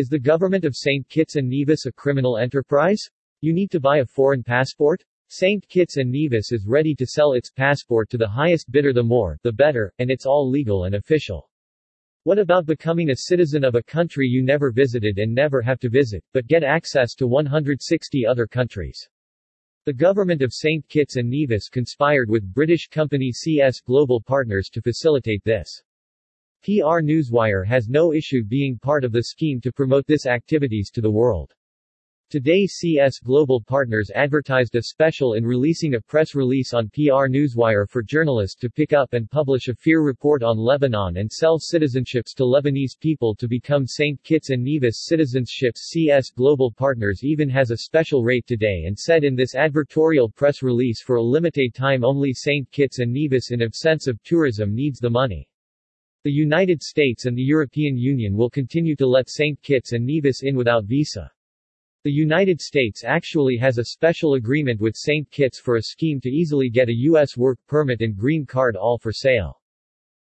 Is the government of St. Kitts and Nevis a criminal enterprise? You need to buy a foreign passport? St. Kitts and Nevis is ready to sell its passport to the highest bidder the more, the better, and it's all legal and official. What about becoming a citizen of a country you never visited and never have to visit, but get access to 160 other countries? The government of St. Kitts and Nevis conspired with British company CS Global Partners to facilitate this. PR Newswire has no issue being part of the scheme to promote this activities to the world. Today CS Global Partners advertised a special in releasing a press release on PR Newswire for journalists to pick up and publish a fear report on Lebanon and sell citizenships to Lebanese people to become St. Kitts and Nevis citizenships. CS Global Partners even has a special rate today and said in this advertorial press release for a limited time only St. Kitts and Nevis in absence of tourism needs the money. The United States and the European Union will continue to let St. Kitts and Nevis in without visa. The United States actually has a special agreement with St. Kitts for a scheme to easily get a U.S. work permit and green card all for sale.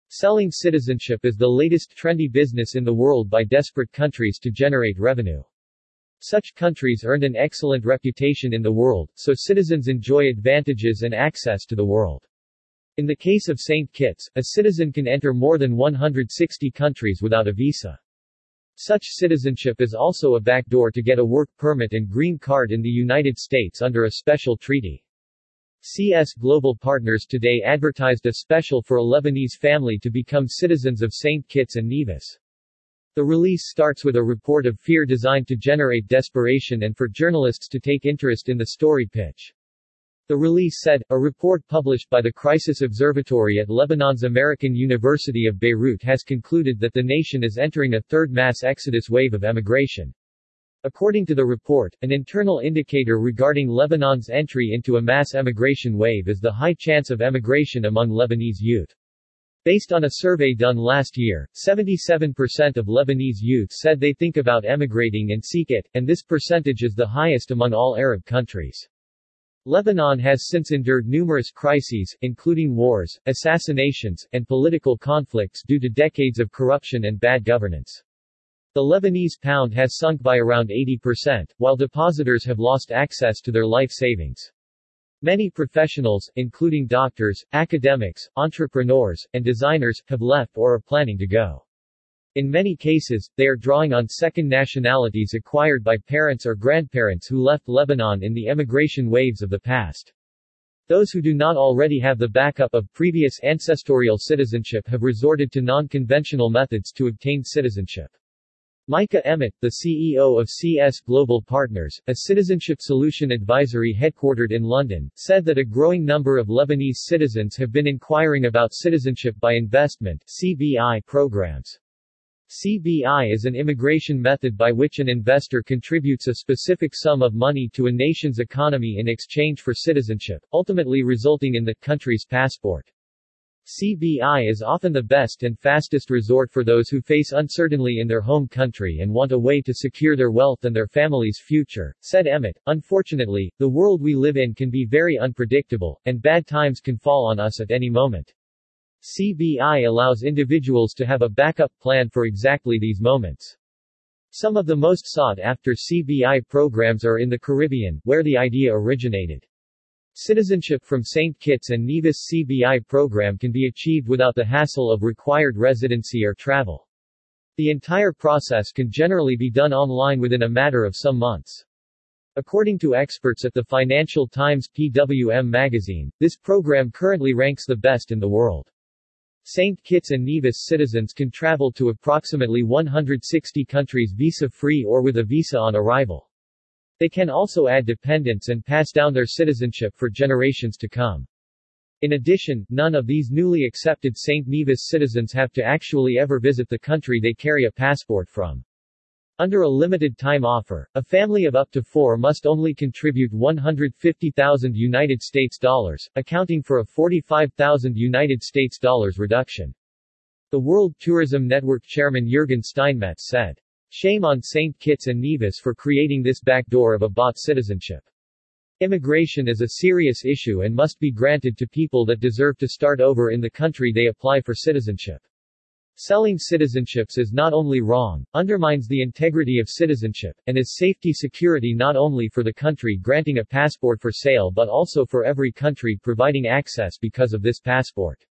Selling citizenship is the latest trendy business in the world by desperate countries to generate revenue. Such countries earned an excellent reputation in the world, so citizens enjoy advantages and access to the world. In the case of St. Kitts, a citizen can enter more than 160 countries without a visa. Such citizenship is also a backdoor to get a work permit and green card in the United States under a special treaty. CS Global Partners today advertised a special for a Lebanese family to become citizens of St. Kitts and Nevis. The release starts with a report of fear designed to generate desperation and for journalists to take interest in the story pitch. The release said, a report published by the Crisis Observatory at Lebanon's American University of Beirut has concluded that the nation is entering a third mass exodus wave of emigration. According to the report, an internal indicator regarding Lebanon's entry into a mass emigration wave is the high chance of emigration among Lebanese youth. Based on a survey done last year, 77% of Lebanese youth said they think about emigrating and seek it, and this percentage is the highest among all Arab countries. Lebanon has since endured numerous crises, including wars, assassinations, and political conflicts due to decades of corruption and bad governance. The Lebanese pound has sunk by around 80%, while depositors have lost access to their life savings. Many professionals, including doctors, academics, entrepreneurs, and designers, have left or are planning to go. In many cases, they are drawing on second nationalities acquired by parents or grandparents who left Lebanon in the emigration waves of the past. Those who do not already have the backup of previous ancestral citizenship have resorted to non-conventional methods to obtain citizenship. Micha Emmett, the CEO of CS Global Partners, a citizenship solution advisory headquartered in London, said that a growing number of Lebanese citizens have been inquiring about citizenship by investment CBI programs. CBI is an immigration method by which an investor contributes a specific sum of money to a nation's economy in exchange for citizenship, ultimately resulting in the country's passport. CBI is often the best and fastest resort for those who face uncertainty in their home country and want a way to secure their wealth and their family's future, said Emmett. Unfortunately, the world we live in can be very unpredictable, and bad times can fall on us at any moment. CBI allows individuals to have a backup plan for exactly these moments. Some of the most sought-after CBI programs are in the Caribbean, where the idea originated. Citizenship from St. Kitts and Nevis CBI program can be achieved without the hassle of required residency or travel. The entire process can generally be done online within a matter of some months. According to experts at the Financial Times PWM magazine, this program currently ranks the best in the world. St. Kitts and Nevis citizens can travel to approximately 160 countries visa-free or with a visa on arrival. They can also add dependents and pass down their citizenship for generations to come. In addition, none of these newly accepted St. Nevis citizens have to actually ever visit the country they carry a passport from. Under a limited time offer, a family of up to four must only contribute 150,000 United States dollars, accounting for a 45,000 United States dollars reduction. The World Tourism Network chairman Jürgen Steinmetz said, Shame on St. Kitts and Nevis for creating this backdoor of a bought citizenship. Immigration is a serious issue and must be granted to people that deserve to start over in the country they apply for citizenship. Selling citizenships is not only wrong, undermines the integrity of citizenship, and is safety security not only for the country granting a passport for sale but also for every country providing access because of this passport.